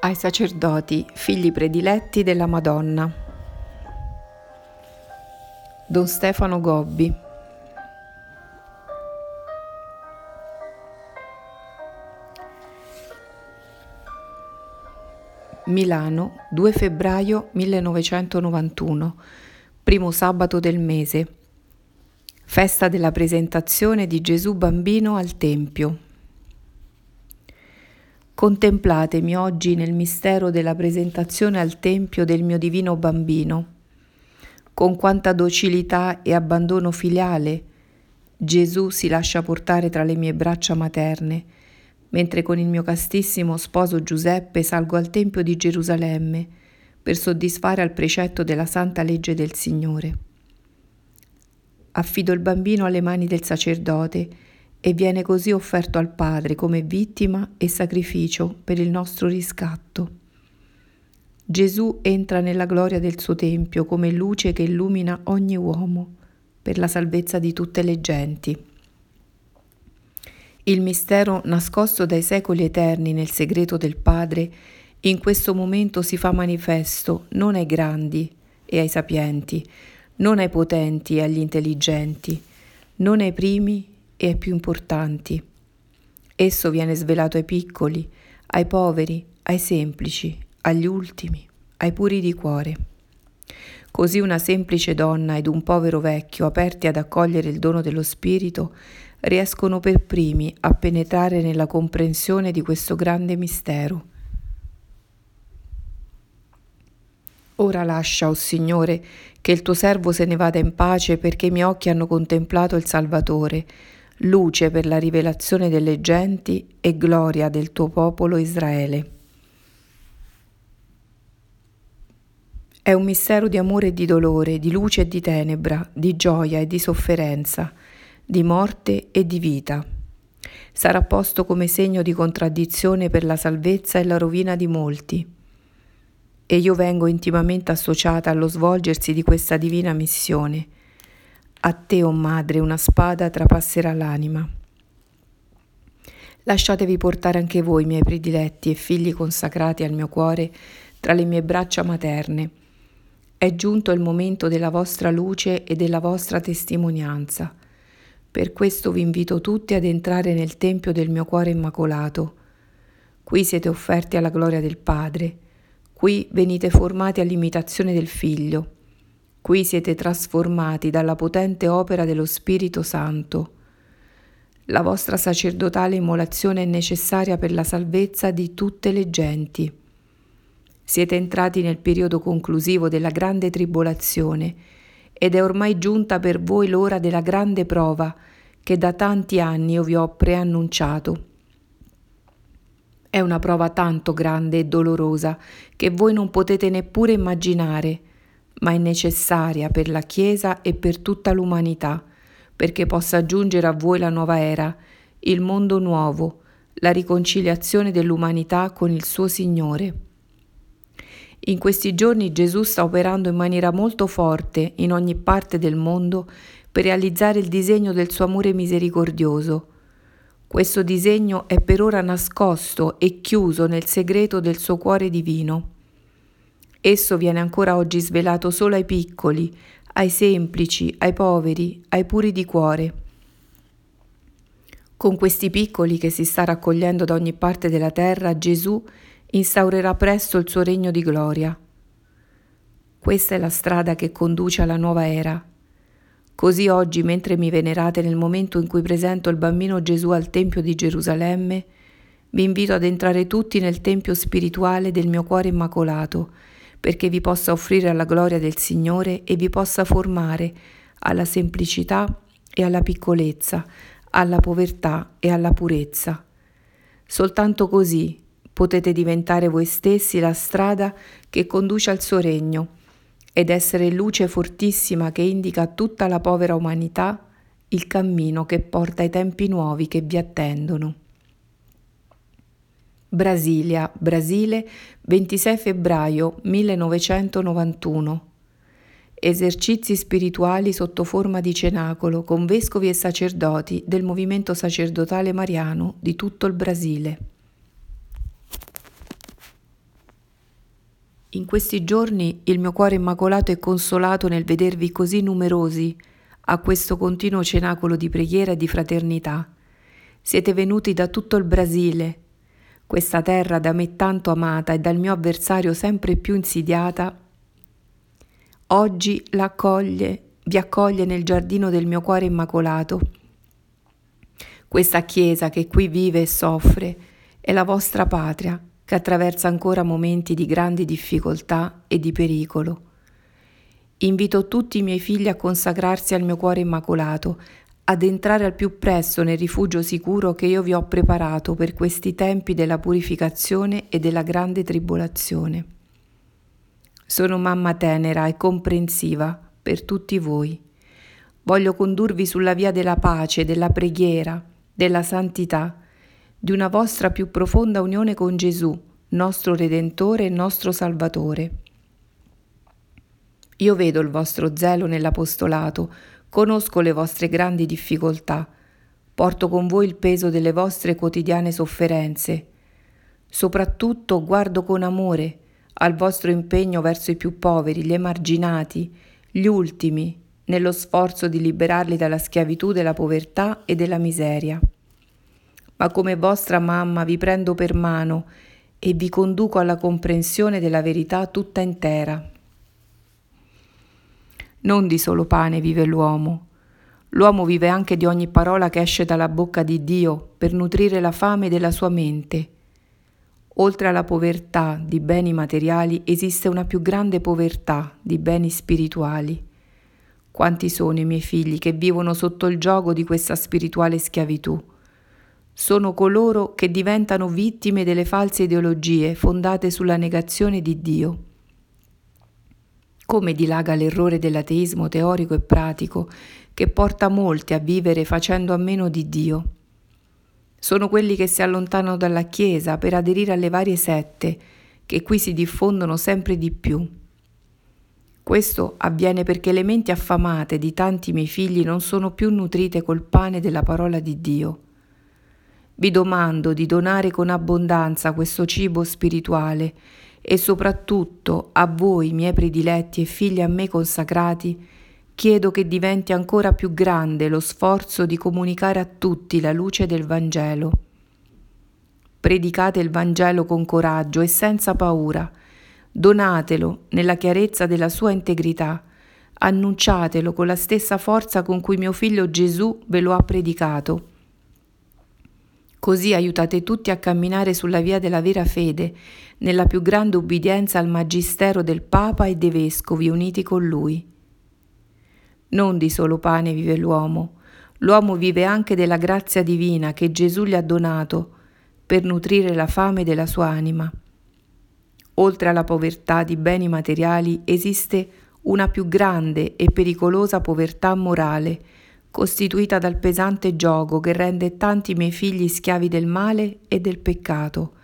ai sacerdoti, figli prediletti della Madonna. Don Stefano Gobbi. Milano, 2 febbraio 1991, primo sabato del mese, festa della presentazione di Gesù bambino al Tempio. Contemplatemi oggi nel mistero della presentazione al Tempio del mio divino bambino. Con quanta docilità e abbandono filiale Gesù si lascia portare tra le mie braccia materne, mentre con il mio castissimo sposo Giuseppe salgo al Tempio di Gerusalemme per soddisfare al precetto della santa legge del Signore. Affido il bambino alle mani del sacerdote e viene così offerto al Padre come vittima e sacrificio per il nostro riscatto. Gesù entra nella gloria del suo Tempio come luce che illumina ogni uomo per la salvezza di tutte le genti. Il mistero nascosto dai secoli eterni nel segreto del Padre in questo momento si fa manifesto non ai grandi e ai sapienti, non ai potenti e agli intelligenti, non ai primi e ai più importanti. Esso viene svelato ai piccoli, ai poveri, ai semplici, agli ultimi, ai puri di cuore. Così una semplice donna ed un povero vecchio, aperti ad accogliere il dono dello Spirito, riescono per primi a penetrare nella comprensione di questo grande mistero. Ora lascia, o oh Signore, che il tuo servo se ne vada in pace perché i miei occhi hanno contemplato il Salvatore, luce per la rivelazione delle genti e gloria del tuo popolo Israele. È un mistero di amore e di dolore, di luce e di tenebra, di gioia e di sofferenza, di morte e di vita. Sarà posto come segno di contraddizione per la salvezza e la rovina di molti. E io vengo intimamente associata allo svolgersi di questa divina missione a te, o oh madre, una spada trapasserà l'anima. Lasciatevi portare anche voi, miei prediletti e figli consacrati al mio cuore, tra le mie braccia materne. È giunto il momento della vostra luce e della vostra testimonianza. Per questo vi invito tutti ad entrare nel Tempio del mio cuore immacolato. Qui siete offerti alla gloria del Padre, qui venite formati all'imitazione del Figlio Qui siete trasformati dalla potente opera dello Spirito Santo. La vostra sacerdotale immolazione è necessaria per la salvezza di tutte le genti. Siete entrati nel periodo conclusivo della grande tribolazione ed è ormai giunta per voi l'ora della grande prova che da tanti anni io vi ho preannunciato. È una prova tanto grande e dolorosa che voi non potete neppure immaginare ma è necessaria per la Chiesa e per tutta l'umanità, perché possa giungere a voi la nuova era, il mondo nuovo, la riconciliazione dell'umanità con il suo Signore. In questi giorni Gesù sta operando in maniera molto forte in ogni parte del mondo per realizzare il disegno del suo amore misericordioso. Questo disegno è per ora nascosto e chiuso nel segreto del suo cuore divino. Esso viene ancora oggi svelato solo ai piccoli, ai semplici, ai poveri, ai puri di cuore. Con questi piccoli che si sta raccogliendo da ogni parte della terra, Gesù instaurerà presto il suo regno di gloria. Questa è la strada che conduce alla nuova era. Così oggi, mentre mi venerate nel momento in cui presento il bambino Gesù al Tempio di Gerusalemme, vi invito ad entrare tutti nel Tempio spirituale del mio cuore immacolato, perché vi possa offrire alla gloria del Signore e vi possa formare alla semplicità e alla piccolezza, alla povertà e alla purezza. Soltanto così potete diventare voi stessi la strada che conduce al suo regno ed essere luce fortissima che indica a tutta la povera umanità il cammino che porta ai tempi nuovi che vi attendono. Brasilia, Brasile, 26 febbraio 1991. Esercizi spirituali sotto forma di cenacolo con vescovi e sacerdoti del movimento sacerdotale mariano di tutto il Brasile. In questi giorni il mio cuore immacolato è consolato nel vedervi così numerosi a questo continuo cenacolo di preghiera e di fraternità. Siete venuti da tutto il Brasile, questa terra da me tanto amata e dal mio avversario sempre più insidiata. Oggi l'accoglie, vi accoglie nel giardino del mio cuore immacolato. Questa chiesa che qui vive e soffre è la vostra patria che attraversa ancora momenti di grandi difficoltà e di pericolo. Invito tutti i miei figli a consacrarsi al mio cuore immacolato, ad entrare al più presto nel rifugio sicuro che io vi ho preparato per questi tempi della purificazione e della grande tribolazione. Sono mamma tenera e comprensiva per tutti voi. Voglio condurvi sulla via della pace, della preghiera, della santità, di una vostra più profonda unione con Gesù, nostro Redentore e nostro Salvatore. Io vedo il vostro zelo nell'apostolato, conosco le vostre grandi difficoltà, porto con voi il peso delle vostre quotidiane sofferenze. Soprattutto guardo con amore al vostro impegno verso i più poveri, gli emarginati, gli ultimi, nello sforzo di liberarli dalla schiavitù della povertà e della miseria ma come vostra mamma vi prendo per mano e vi conduco alla comprensione della verità tutta intera. Non di solo pane vive l'uomo. L'uomo vive anche di ogni parola che esce dalla bocca di Dio per nutrire la fame della sua mente. Oltre alla povertà di beni materiali esiste una più grande povertà di beni spirituali. Quanti sono i miei figli che vivono sotto il gioco di questa spirituale schiavitù? sono coloro che diventano vittime delle false ideologie fondate sulla negazione di Dio. Come dilaga l'errore dell'ateismo teorico e pratico che porta molti a vivere facendo a meno di Dio. Sono quelli che si allontanano dalla Chiesa per aderire alle varie sette che qui si diffondono sempre di più. Questo avviene perché le menti affamate di tanti miei figli non sono più nutrite col pane della parola di Dio vi domando di donare con abbondanza questo cibo spirituale e soprattutto a voi, miei prediletti e figli a me consacrati, chiedo che diventi ancora più grande lo sforzo di comunicare a tutti la luce del Vangelo. Predicate il Vangelo con coraggio e senza paura, donatelo nella chiarezza della sua integrità, annunciatelo con la stessa forza con cui mio figlio Gesù ve lo ha predicato Così aiutate tutti a camminare sulla via della vera fede, nella più grande ubbidienza al magistero del Papa e dei Vescovi uniti con lui. Non di solo pane vive l'uomo, l'uomo vive anche della grazia divina che Gesù gli ha donato per nutrire la fame della sua anima. Oltre alla povertà di beni materiali esiste una più grande e pericolosa povertà morale, costituita dal pesante gioco che rende tanti miei figli schiavi del male e del peccato,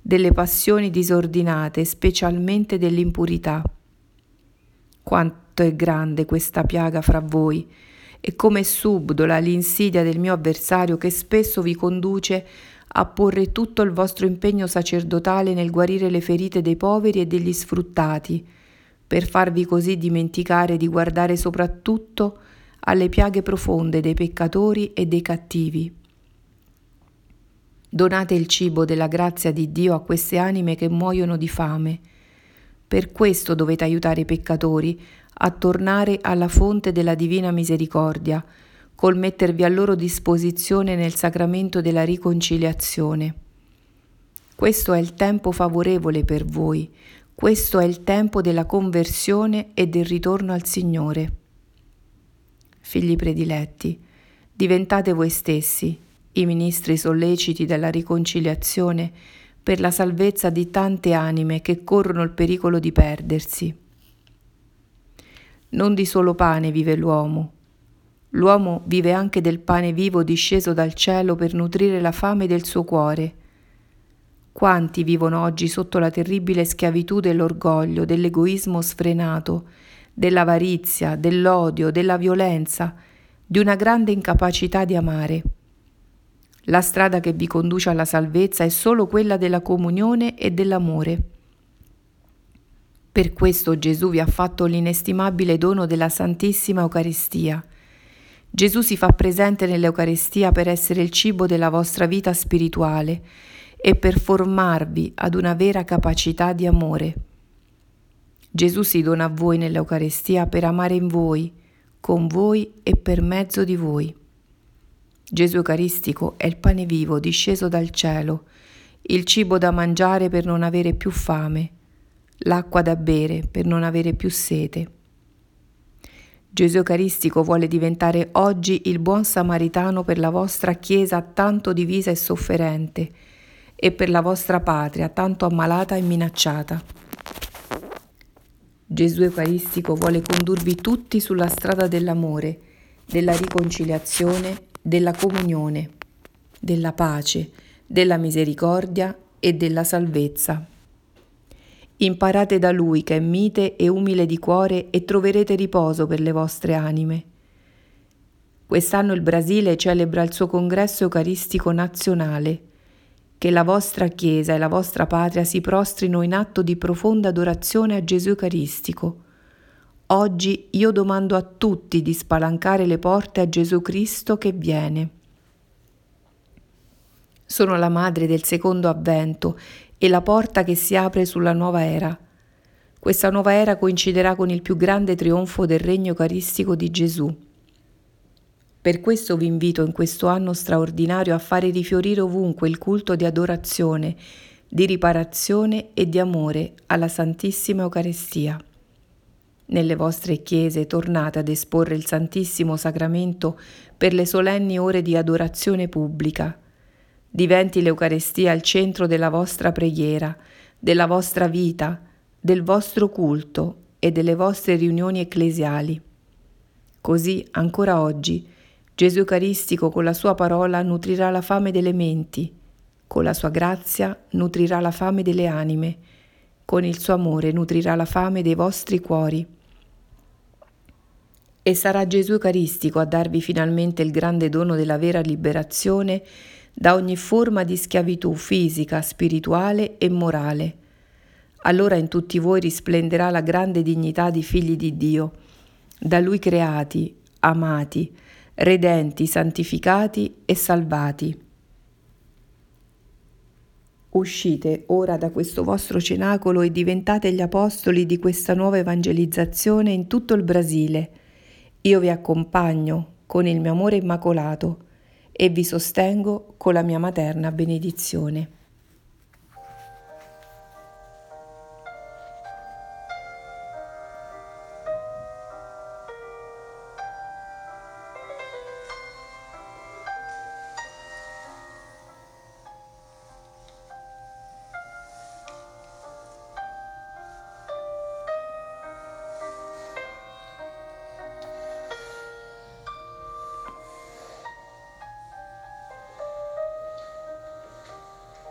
delle passioni disordinate, specialmente dell'impurità. Quanto è grande questa piaga fra voi, e come subdola l'insidia del mio avversario che spesso vi conduce a porre tutto il vostro impegno sacerdotale nel guarire le ferite dei poveri e degli sfruttati, per farvi così dimenticare di guardare soprattutto alle piaghe profonde dei peccatori e dei cattivi. Donate il cibo della grazia di Dio a queste anime che muoiono di fame. Per questo dovete aiutare i peccatori a tornare alla fonte della divina misericordia, col mettervi a loro disposizione nel sacramento della riconciliazione. Questo è il tempo favorevole per voi, questo è il tempo della conversione e del ritorno al Signore figli prediletti, diventate voi stessi i ministri solleciti della riconciliazione per la salvezza di tante anime che corrono il pericolo di perdersi. Non di solo pane vive l'uomo. L'uomo vive anche del pane vivo disceso dal cielo per nutrire la fame del suo cuore. Quanti vivono oggi sotto la terribile schiavitù dell'orgoglio, dell'egoismo sfrenato, dell'avarizia, dell'odio, della violenza, di una grande incapacità di amare. La strada che vi conduce alla salvezza è solo quella della comunione e dell'amore. Per questo Gesù vi ha fatto l'inestimabile dono della Santissima Eucaristia. Gesù si fa presente nell'Eucaristia per essere il cibo della vostra vita spirituale e per formarvi ad una vera capacità di amore. Gesù si dona a voi nell'Eucaristia per amare in voi, con voi e per mezzo di voi. Gesù Eucaristico è il pane vivo disceso dal cielo, il cibo da mangiare per non avere più fame, l'acqua da bere per non avere più sete. Gesù Eucaristico vuole diventare oggi il buon samaritano per la vostra Chiesa tanto divisa e sofferente e per la vostra patria tanto ammalata e minacciata. Gesù Eucaristico vuole condurvi tutti sulla strada dell'amore, della riconciliazione, della comunione, della pace, della misericordia e della salvezza. Imparate da Lui che è mite e umile di cuore e troverete riposo per le vostre anime. Quest'anno il Brasile celebra il suo congresso eucaristico nazionale. Che la vostra Chiesa e la vostra patria si prostrino in atto di profonda adorazione a Gesù Eucaristico. Oggi io domando a tutti di spalancare le porte a Gesù Cristo che viene. Sono la madre del secondo avvento e la porta che si apre sulla nuova era. Questa nuova era coinciderà con il più grande trionfo del regno eucaristico di Gesù. Per questo vi invito in questo anno straordinario a fare rifiorire ovunque il culto di adorazione, di riparazione e di amore alla Santissima Eucaristia. Nelle vostre chiese tornate ad esporre il Santissimo Sacramento per le solenni ore di adorazione pubblica Diventi l'Eucarestia il centro della vostra preghiera, della vostra vita, del vostro culto e delle vostre riunioni ecclesiali. Così, ancora oggi, Gesù Eucaristico con la sua parola nutrirà la fame delle menti, con la sua grazia nutrirà la fame delle anime, con il suo amore nutrirà la fame dei vostri cuori. E sarà Gesù Eucaristico a darvi finalmente il grande dono della vera liberazione da ogni forma di schiavitù fisica, spirituale e morale. Allora in tutti voi risplenderà la grande dignità di figli di Dio, da Lui creati, amati, redenti, santificati e salvati. Uscite ora da questo vostro cenacolo e diventate gli apostoli di questa nuova evangelizzazione in tutto il Brasile. Io vi accompagno con il mio amore immacolato e vi sostengo con la mia materna benedizione.